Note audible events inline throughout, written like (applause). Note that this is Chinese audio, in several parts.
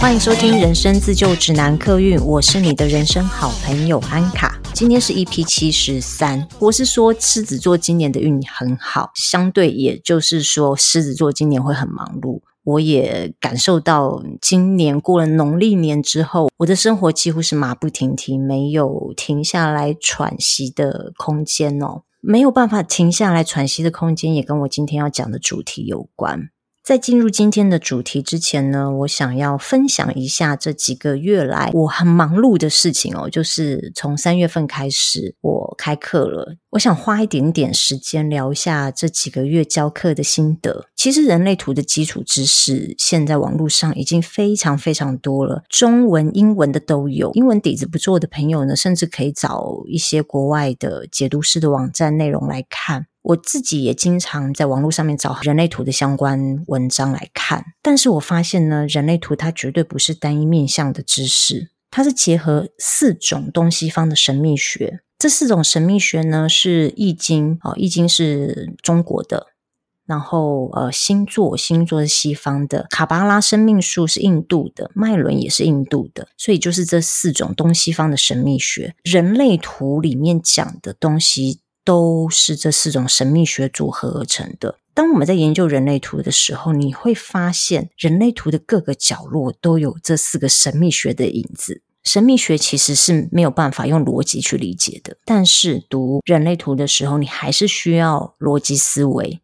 欢迎收听《人生自救指南》客运，我是你的人生好朋友安卡。今天是 EP 七十三，我是说狮子座今年的运很好，相对也就是说狮子座今年会很忙碌。我也感受到，今年过了农历年之后，我的生活几乎是马不停蹄，没有停下来喘息的空间哦，没有办法停下来喘息的空间，也跟我今天要讲的主题有关。在进入今天的主题之前呢，我想要分享一下这几个月来我很忙碌的事情哦，就是从三月份开始我开课了，我想花一点点时间聊一下这几个月教课的心得。其实人类图的基础知识现在网络上已经非常非常多了，中文、英文的都有。英文底子不错的朋友呢，甚至可以找一些国外的解读师的网站内容来看。我自己也经常在网络上面找人类图的相关文章来看，但是我发现呢，人类图它绝对不是单一面向的知识，它是结合四种东西方的神秘学。这四种神秘学呢是易经哦，易经是中国的，然后呃星座，星座是西方的，卡巴拉生命树是印度的，脉轮也是印度的，所以就是这四种东西方的神秘学，人类图里面讲的东西。都是这四种神秘学组合而成的。当我们在研究人类图的时候，你会发现人类图的各个角落都有这四个神秘学的影子。神秘学其实是没有办法用逻辑去理解的，但是读人类图的时候，你还是需要逻辑思维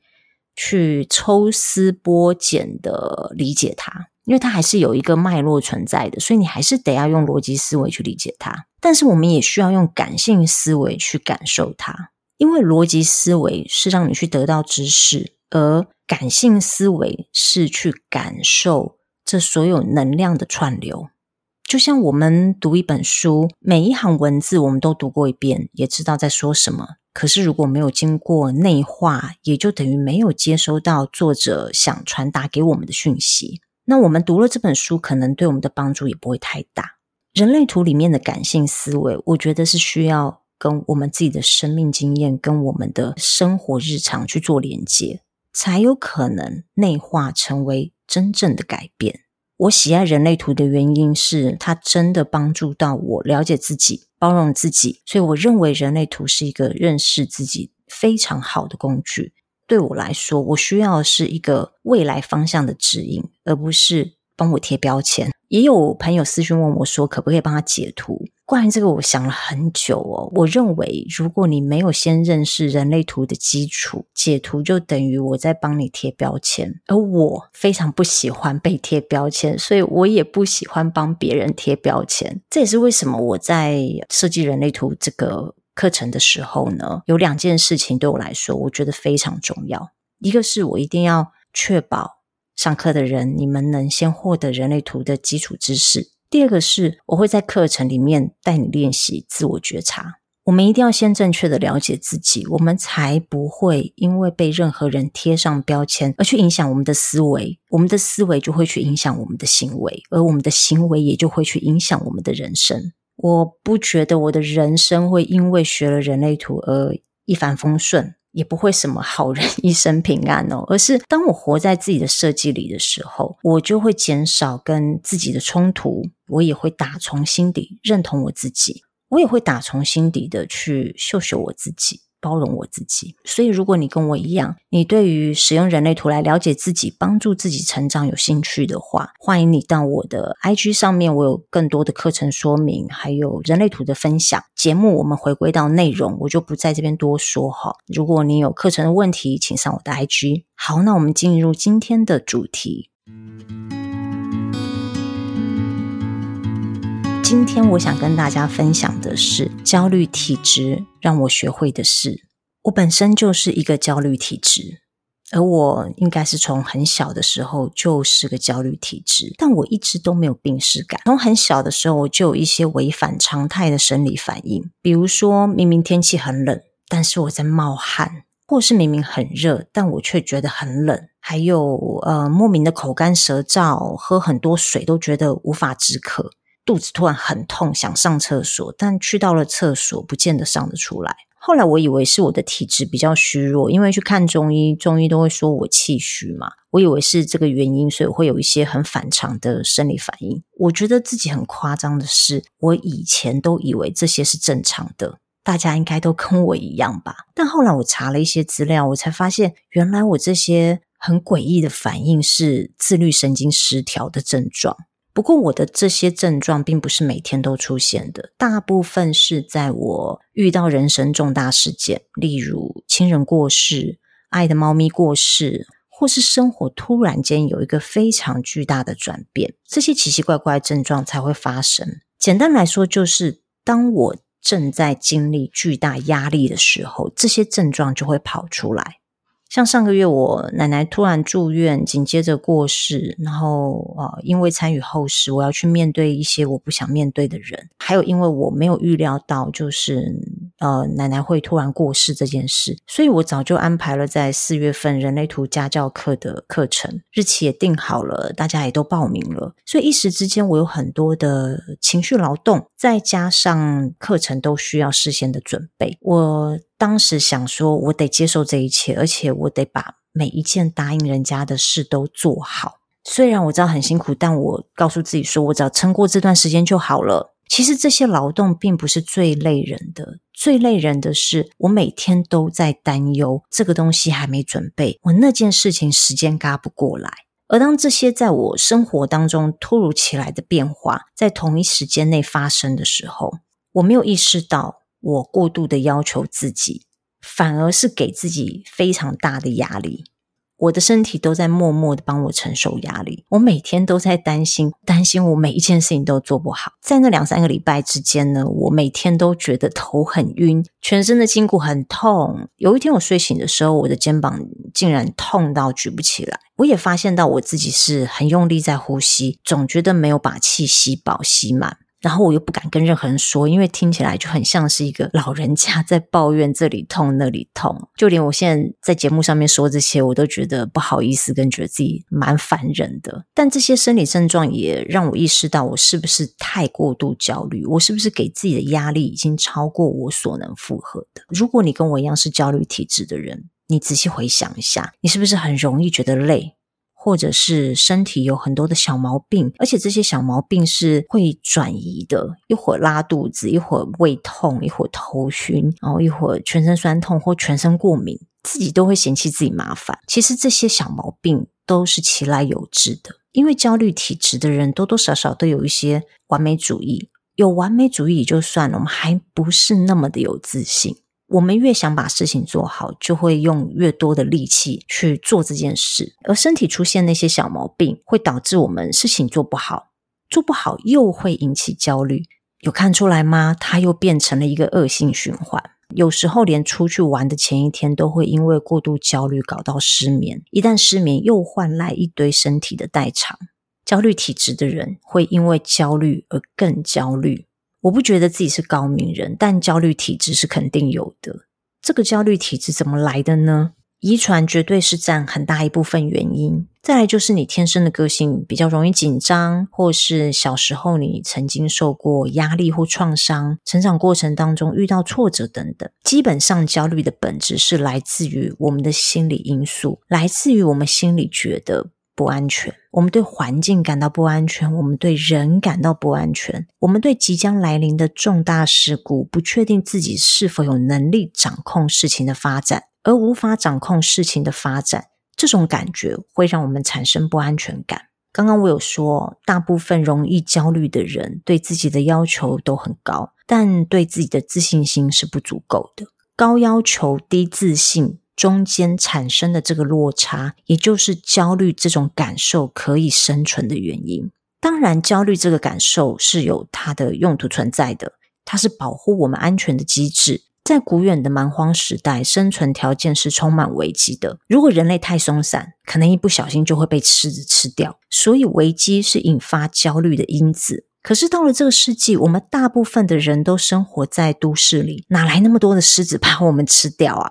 去抽丝剥茧的理解它，因为它还是有一个脉络存在的，所以你还是得要用逻辑思维去理解它。但是我们也需要用感性思维去感受它。因为逻辑思维是让你去得到知识，而感性思维是去感受这所有能量的串流。就像我们读一本书，每一行文字我们都读过一遍，也知道在说什么。可是如果没有经过内化，也就等于没有接收到作者想传达给我们的讯息。那我们读了这本书，可能对我们的帮助也不会太大。人类图里面的感性思维，我觉得是需要。跟我们自己的生命经验，跟我们的生活日常去做连接，才有可能内化成为真正的改变。我喜爱人类图的原因是，它真的帮助到我了解自己、包容自己，所以我认为人类图是一个认识自己非常好的工具。对我来说，我需要的是一个未来方向的指引，而不是帮我贴标签。也有朋友私讯问我说，可不可以帮他解图？关于这个，我想了很久哦。我认为，如果你没有先认识人类图的基础，解图就等于我在帮你贴标签。而我非常不喜欢被贴标签，所以我也不喜欢帮别人贴标签。这也是为什么我在设计人类图这个课程的时候呢，有两件事情对我来说，我觉得非常重要。一个是我一定要确保上课的人，你们能先获得人类图的基础知识。第二个是，我会在课程里面带你练习自我觉察。我们一定要先正确的了解自己，我们才不会因为被任何人贴上标签而去影响我们的思维。我们的思维就会去影响我们的行为，而我们的行为也就会去影响我们的人生。我不觉得我的人生会因为学了人类图而一帆风顺。也不会什么好人一生平安哦，而是当我活在自己的设计里的时候，我就会减少跟自己的冲突，我也会打从心底认同我自己，我也会打从心底的去秀秀我自己。包容我自己，所以如果你跟我一样，你对于使用人类图来了解自己、帮助自己成长有兴趣的话，欢迎你到我的 IG 上面，我有更多的课程说明，还有人类图的分享。节目我们回归到内容，我就不在这边多说哈。如果你有课程的问题，请上我的 IG。好，那我们进入今天的主题。今天我想跟大家分享的是焦虑体质让我学会的事。我本身就是一个焦虑体质，而我应该是从很小的时候就是个焦虑体质，但我一直都没有病识感。从很小的时候我就有一些违反常态的生理反应，比如说明明天气很冷，但是我在冒汗；或是明明很热，但我却觉得很冷；还有呃莫名的口干舌燥，喝很多水都觉得无法止渴。肚子突然很痛，想上厕所，但去到了厕所，不见得上得出来。后来我以为是我的体质比较虚弱，因为去看中医，中医都会说我气虚嘛。我以为是这个原因，所以我会有一些很反常的生理反应。我觉得自己很夸张的是，我以前都以为这些是正常的，大家应该都跟我一样吧。但后来我查了一些资料，我才发现，原来我这些很诡异的反应是自律神经失调的症状。不过，我的这些症状并不是每天都出现的，大部分是在我遇到人生重大事件，例如亲人过世、爱的猫咪过世，或是生活突然间有一个非常巨大的转变，这些奇奇怪怪的症状才会发生。简单来说，就是当我正在经历巨大压力的时候，这些症状就会跑出来。像上个月我奶奶突然住院，紧接着过世，然后呃，因为参与后事，我要去面对一些我不想面对的人，还有因为我没有预料到，就是呃奶奶会突然过世这件事，所以我早就安排了在四月份人类图家教课的课程，日期也定好了，大家也都报名了，所以一时之间我有很多的情绪劳动，再加上课程都需要事先的准备，我。当时想说，我得接受这一切，而且我得把每一件答应人家的事都做好。虽然我知道很辛苦，但我告诉自己说，我只要撑过这段时间就好了。其实这些劳动并不是最累人的，最累人的是我每天都在担忧这个东西还没准备，我那件事情时间赶不过来。而当这些在我生活当中突如其来的变化在同一时间内发生的时候，我没有意识到。我过度的要求自己，反而是给自己非常大的压力。我的身体都在默默的帮我承受压力。我每天都在担心，担心我每一件事情都做不好。在那两三个礼拜之间呢，我每天都觉得头很晕，全身的筋骨很痛。有一天我睡醒的时候，我的肩膀竟然痛到举不起来。我也发现到我自己是很用力在呼吸，总觉得没有把气吸饱吸满。然后我又不敢跟任何人说，因为听起来就很像是一个老人家在抱怨这里痛那里痛。就连我现在在节目上面说这些，我都觉得不好意思，跟觉得自己蛮烦人的。但这些生理症状也让我意识到，我是不是太过度焦虑？我是不是给自己的压力已经超过我所能负荷的？如果你跟我一样是焦虑体质的人，你仔细回想一下，你是不是很容易觉得累？或者是身体有很多的小毛病，而且这些小毛病是会转移的，一会儿拉肚子，一会儿胃痛，一会儿头晕，然后一会儿全身酸痛或全身过敏，自己都会嫌弃自己麻烦。其实这些小毛病都是其来有自的，因为焦虑体质的人多多少少都有一些完美主义，有完美主义就算了，我们还不是那么的有自信。我们越想把事情做好，就会用越多的力气去做这件事，而身体出现那些小毛病，会导致我们事情做不好，做不好又会引起焦虑。有看出来吗？它又变成了一个恶性循环。有时候连出去玩的前一天，都会因为过度焦虑搞到失眠。一旦失眠，又换来一堆身体的代偿。焦虑体质的人会因为焦虑而更焦虑。我不觉得自己是高明人，但焦虑体质是肯定有的。这个焦虑体质怎么来的呢？遗传绝对是占很大一部分原因。再来就是你天生的个性比较容易紧张，或是小时候你曾经受过压力或创伤，成长过程当中遇到挫折等等。基本上，焦虑的本质是来自于我们的心理因素，来自于我们心里觉得。不安全，我们对环境感到不安全，我们对人感到不安全，我们对即将来临的重大事故不确定自己是否有能力掌控事情的发展，而无法掌控事情的发展，这种感觉会让我们产生不安全感。刚刚我有说，大部分容易焦虑的人对自己的要求都很高，但对自己的自信心是不足够的，高要求低自信。中间产生的这个落差，也就是焦虑这种感受可以生存的原因。当然，焦虑这个感受是有它的用途存在的，它是保护我们安全的机制。在古远的蛮荒时代，生存条件是充满危机的。如果人类太松散，可能一不小心就会被狮子吃掉。所以，危机是引发焦虑的因子。可是到了这个世纪，我们大部分的人都生活在都市里，哪来那么多的狮子把我们吃掉啊？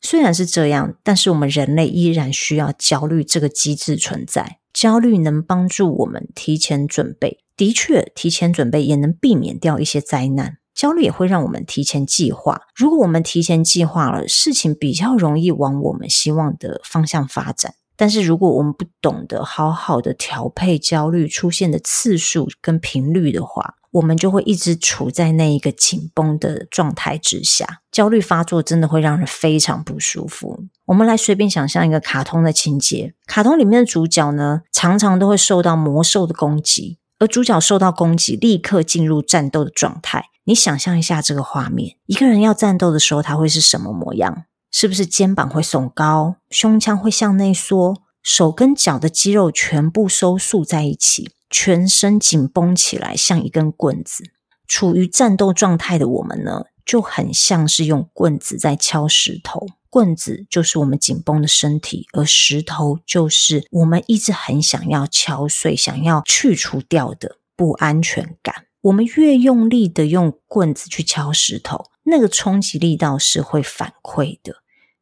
虽然是这样，但是我们人类依然需要焦虑这个机制存在。焦虑能帮助我们提前准备，的确，提前准备也能避免掉一些灾难。焦虑也会让我们提前计划。如果我们提前计划了，事情比较容易往我们希望的方向发展。但是如果我们不懂得好好的调配焦虑出现的次数跟频率的话，我们就会一直处在那一个紧绷的状态之下。焦虑发作真的会让人非常不舒服。我们来随便想象一个卡通的情节，卡通里面的主角呢，常常都会受到魔兽的攻击，而主角受到攻击，立刻进入战斗的状态。你想象一下这个画面，一个人要战斗的时候，他会是什么模样？是不是肩膀会耸高，胸腔会向内缩，手跟脚的肌肉全部收束在一起，全身紧绷起来，像一根棍子。处于战斗状态的我们呢，就很像是用棍子在敲石头。棍子就是我们紧绷的身体，而石头就是我们一直很想要敲碎、想要去除掉的不安全感。我们越用力的用棍子去敲石头，那个冲击力道是会反馈的，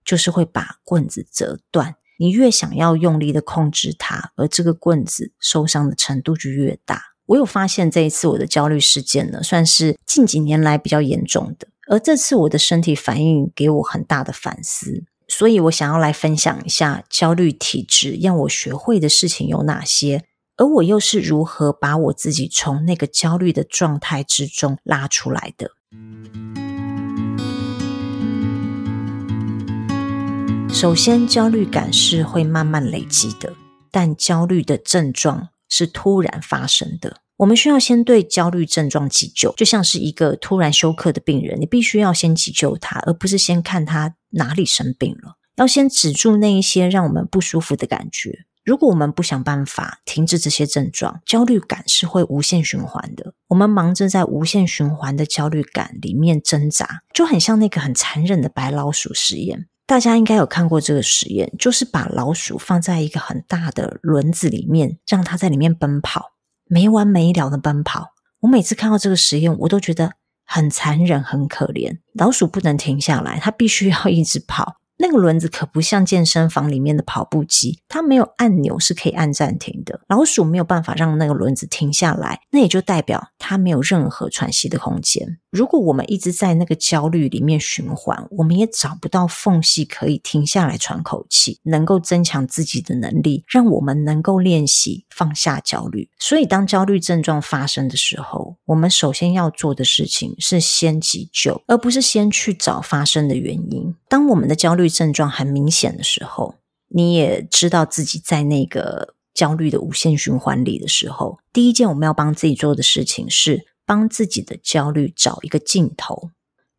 就是会把棍子折断。你越想要用力的控制它，而这个棍子受伤的程度就越大。我有发现这一次我的焦虑事件呢，算是近几年来比较严重的。而这次我的身体反应给我很大的反思，所以我想要来分享一下焦虑体质让我学会的事情有哪些。而我又是如何把我自己从那个焦虑的状态之中拉出来的？首先，焦虑感是会慢慢累积的，但焦虑的症状是突然发生的。我们需要先对焦虑症状急救，就像是一个突然休克的病人，你必须要先急救他，而不是先看他哪里生病了，要先止住那一些让我们不舒服的感觉。如果我们不想办法停止这些症状，焦虑感是会无限循环的。我们忙着在无限循环的焦虑感里面挣扎，就很像那个很残忍的白老鼠实验。大家应该有看过这个实验，就是把老鼠放在一个很大的轮子里面，让它在里面奔跑，没完没了的奔跑。我每次看到这个实验，我都觉得很残忍、很可怜。老鼠不能停下来，它必须要一直跑。那个轮子可不像健身房里面的跑步机，它没有按钮是可以按暂停的。老鼠没有办法让那个轮子停下来，那也就代表它没有任何喘息的空间。如果我们一直在那个焦虑里面循环，我们也找不到缝隙可以停下来喘口气，能够增强自己的能力，让我们能够练习放下焦虑。所以，当焦虑症状发生的时候，我们首先要做的事情是先急救，而不是先去找发生的原因。当我们的焦虑症状很明显的时候，你也知道自己在那个焦虑的无限循环里的时候，第一件我们要帮自己做的事情是帮自己的焦虑找一个尽头。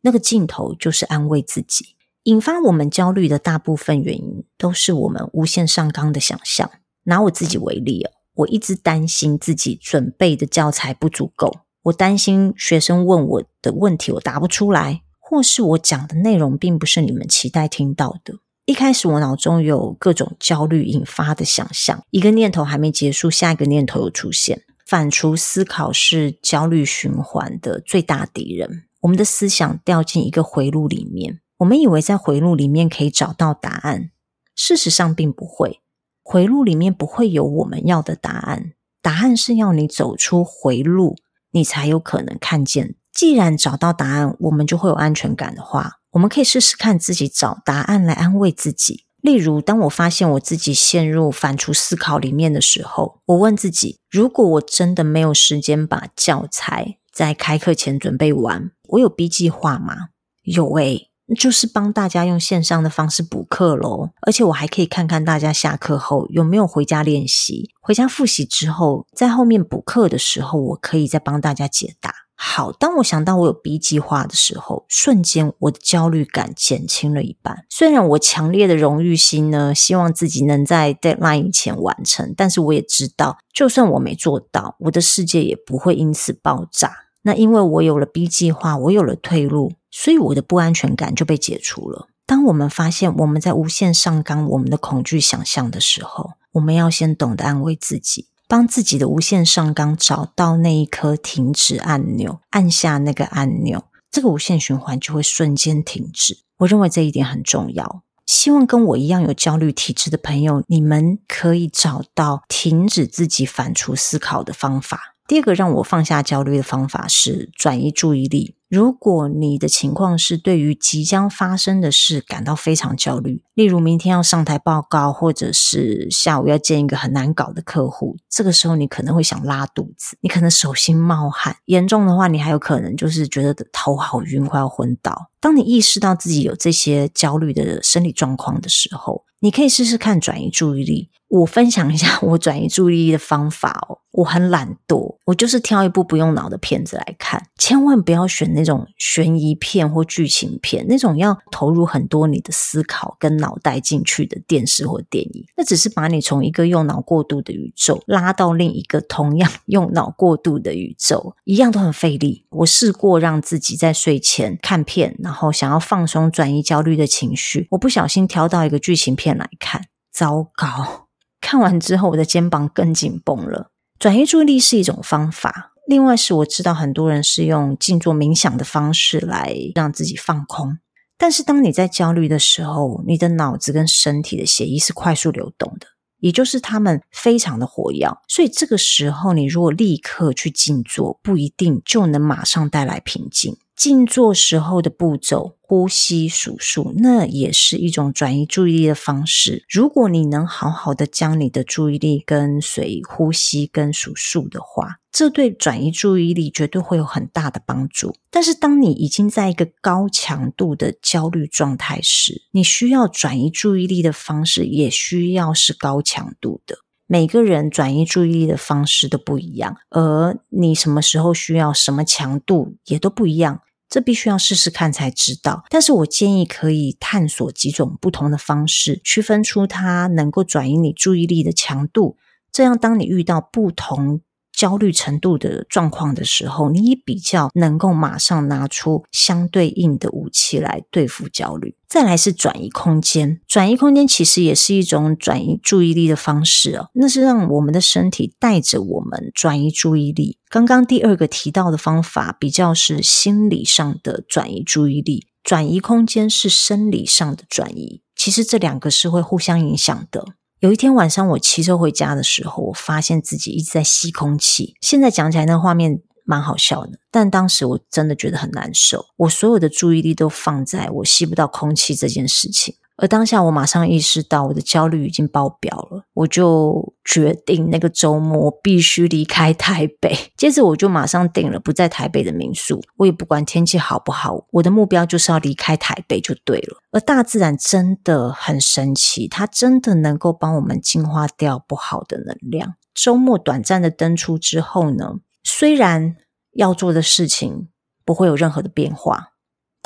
那个尽头就是安慰自己。引发我们焦虑的大部分原因都是我们无限上纲的想象。拿我自己为例哦，我一直担心自己准备的教材不足够，我担心学生问我的问题我答不出来。或是我讲的内容并不是你们期待听到的。一开始我脑中有各种焦虑引发的想象，一个念头还没结束，下一个念头又出现。反刍思考是焦虑循环的最大敌人。我们的思想掉进一个回路里面，我们以为在回路里面可以找到答案，事实上并不会。回路里面不会有我们要的答案，答案是要你走出回路，你才有可能看见。既然找到答案，我们就会有安全感的话，我们可以试试看自己找答案来安慰自己。例如，当我发现我自己陷入反刍思考里面的时候，我问自己：如果我真的没有时间把教材在开课前准备完，我有 B 计划吗？有诶，就是帮大家用线上的方式补课喽。而且我还可以看看大家下课后有没有回家练习，回家复习之后，在后面补课的时候，我可以再帮大家解答。好，当我想到我有 B 计划的时候，瞬间我的焦虑感减轻了一半。虽然我强烈的荣誉心呢，希望自己能在 deadline 前完成，但是我也知道，就算我没做到，我的世界也不会因此爆炸。那因为我有了 B 计划，我有了退路，所以我的不安全感就被解除了。当我们发现我们在无限上纲我们的恐惧想象的时候，我们要先懂得安慰自己。帮自己的无限上纲找到那一颗停止按钮，按下那个按钮，这个无限循环就会瞬间停止。我认为这一点很重要。希望跟我一样有焦虑体质的朋友，你们可以找到停止自己反刍思考的方法。第二个让我放下焦虑的方法是转移注意力。如果你的情况是对于即将发生的事感到非常焦虑，例如明天要上台报告，或者是下午要见一个很难搞的客户，这个时候你可能会想拉肚子，你可能手心冒汗，严重的话你还有可能就是觉得头好晕，快要昏倒。当你意识到自己有这些焦虑的生理状况的时候，你可以试试看转移注意力。我分享一下我转移注意力的方法哦。我很懒惰，我就是挑一部不用脑的片子来看，千万不要选那种悬疑片或剧情片，那种要投入很多你的思考跟脑袋进去的电视或电影，那只是把你从一个用脑过度的宇宙拉到另一个同样 (laughs) 用脑过度的宇宙，一样都很费力。我试过让自己在睡前看片，然后想要放松、转移焦虑的情绪，我不小心挑到一个剧情片来看，糟糕！看完之后，我的肩膀更紧绷了。转移注意力是一种方法，另外是我知道很多人是用静坐冥想的方式来让自己放空。但是当你在焦虑的时候，你的脑子跟身体的血液是快速流动的，也就是他们非常的活跃。所以这个时候，你如果立刻去静坐，不一定就能马上带来平静。静坐时候的步骤，呼吸、数数，那也是一种转移注意力的方式。如果你能好好的将你的注意力跟随呼吸跟数数的话，这对转移注意力绝对会有很大的帮助。但是，当你已经在一个高强度的焦虑状态时，你需要转移注意力的方式也需要是高强度的。每个人转移注意力的方式都不一样，而你什么时候需要什么强度也都不一样。这必须要试试看才知道，但是我建议可以探索几种不同的方式，区分出它能够转移你注意力的强度。这样，当你遇到不同焦虑程度的状况的时候，你也比较能够马上拿出相对应的武器来对付焦虑。再来是转移空间，转移空间其实也是一种转移注意力的方式哦。那是让我们的身体带着我们转移注意力。刚刚第二个提到的方法比较是心理上的转移注意力，转移空间是生理上的转移。其实这两个是会互相影响的。有一天晚上，我骑车回家的时候，我发现自己一直在吸空气。现在讲起来，那画面蛮好笑的，但当时我真的觉得很难受。我所有的注意力都放在我吸不到空气这件事情。而当下，我马上意识到我的焦虑已经爆表了，我就决定那个周末我必须离开台北。接着，我就马上订了不在台北的民宿，我也不管天气好不好，我的目标就是要离开台北就对了。而大自然真的很神奇，它真的能够帮我们净化掉不好的能量。周末短暂的登出之后呢，虽然要做的事情不会有任何的变化。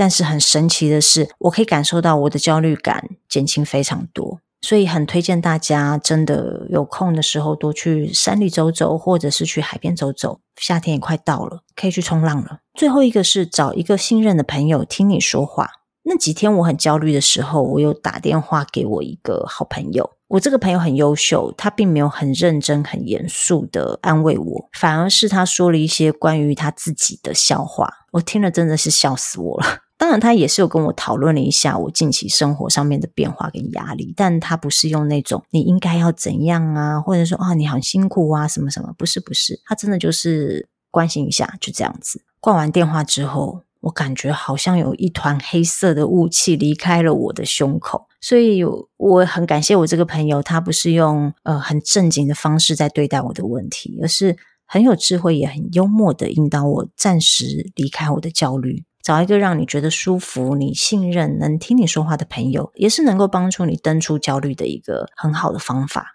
但是很神奇的是，我可以感受到我的焦虑感减轻非常多，所以很推荐大家真的有空的时候多去山里走走，或者是去海边走走。夏天也快到了，可以去冲浪了。最后一个是找一个信任的朋友听你说话。那几天我很焦虑的时候，我有打电话给我一个好朋友。我这个朋友很优秀，他并没有很认真、很严肃的安慰我，反而是他说了一些关于他自己的笑话。我听了真的是笑死我了。当然，他也是有跟我讨论了一下我近期生活上面的变化跟压力，但他不是用那种你应该要怎样啊，或者说啊你很辛苦啊什么什么，不是不是，他真的就是关心一下，就这样子。挂完电话之后，我感觉好像有一团黑色的雾气离开了我的胸口。所以我很感谢我这个朋友，他不是用呃很正经的方式在对待我的问题，而是很有智慧也很幽默的引导我暂时离开我的焦虑，找一个让你觉得舒服、你信任、能听你说话的朋友，也是能够帮助你登出焦虑的一个很好的方法。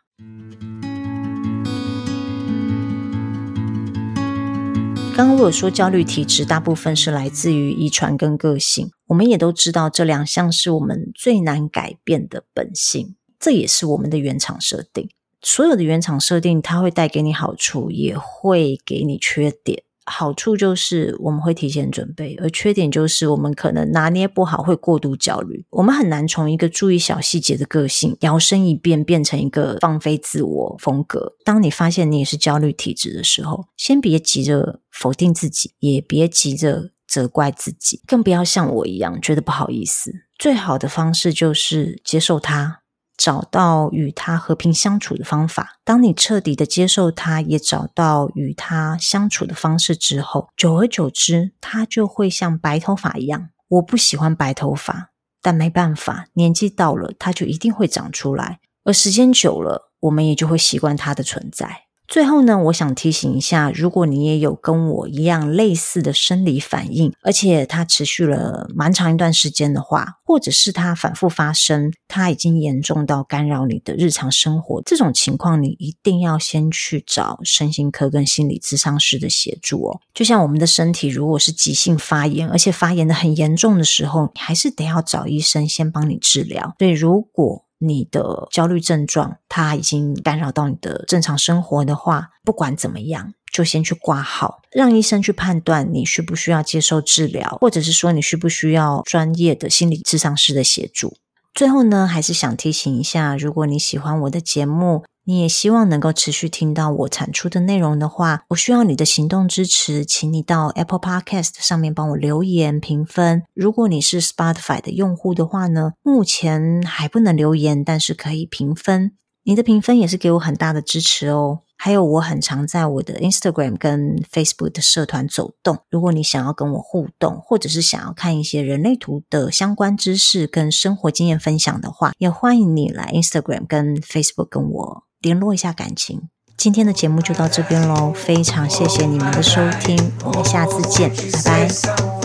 刚刚我有说焦虑体质大部分是来自于遗传跟个性，我们也都知道这两项是我们最难改变的本性，这也是我们的原厂设定。所有的原厂设定，它会带给你好处，也会给你缺点。好处就是我们会提前准备，而缺点就是我们可能拿捏不好，会过度焦虑。我们很难从一个注意小细节的个性，摇身一变变成一个放飞自我风格。当你发现你也是焦虑体质的时候，先别急着否定自己，也别急着责怪自己，更不要像我一样觉得不好意思。最好的方式就是接受它，找到与他和平相处的方法。当你彻底的接受他，也找到与他相处的方式之后，久而久之，他就会像白头发一样。我不喜欢白头发，但没办法，年纪到了，它就一定会长出来。而时间久了，我们也就会习惯它的存在。最后呢，我想提醒一下，如果你也有跟我一样类似的生理反应，而且它持续了蛮长一段时间的话，或者是它反复发生，它已经严重到干扰你的日常生活，这种情况你一定要先去找身心科跟心理咨商师的协助哦。就像我们的身体如果是急性发炎，而且发炎得很严重的时候，你还是得要找医生先帮你治疗。所以如果你的焦虑症状，它已经干扰到你的正常生活的话，不管怎么样，就先去挂号，让医生去判断你需不需要接受治疗，或者是说你需不需要专业的心理咨商师的协助。最后呢，还是想提醒一下，如果你喜欢我的节目，你也希望能够持续听到我产出的内容的话，我需要你的行动支持，请你到 Apple Podcast 上面帮我留言评分。如果你是 Spotify 的用户的话呢，目前还不能留言，但是可以评分。你的评分也是给我很大的支持哦。还有，我很常在我的 Instagram 跟 Facebook 的社团走动。如果你想要跟我互动，或者是想要看一些人类图的相关知识跟生活经验分享的话，也欢迎你来 Instagram 跟 Facebook 跟我。联络一下感情，今天的节目就到这边喽，非常谢谢你们的收听，我们下次见，拜拜。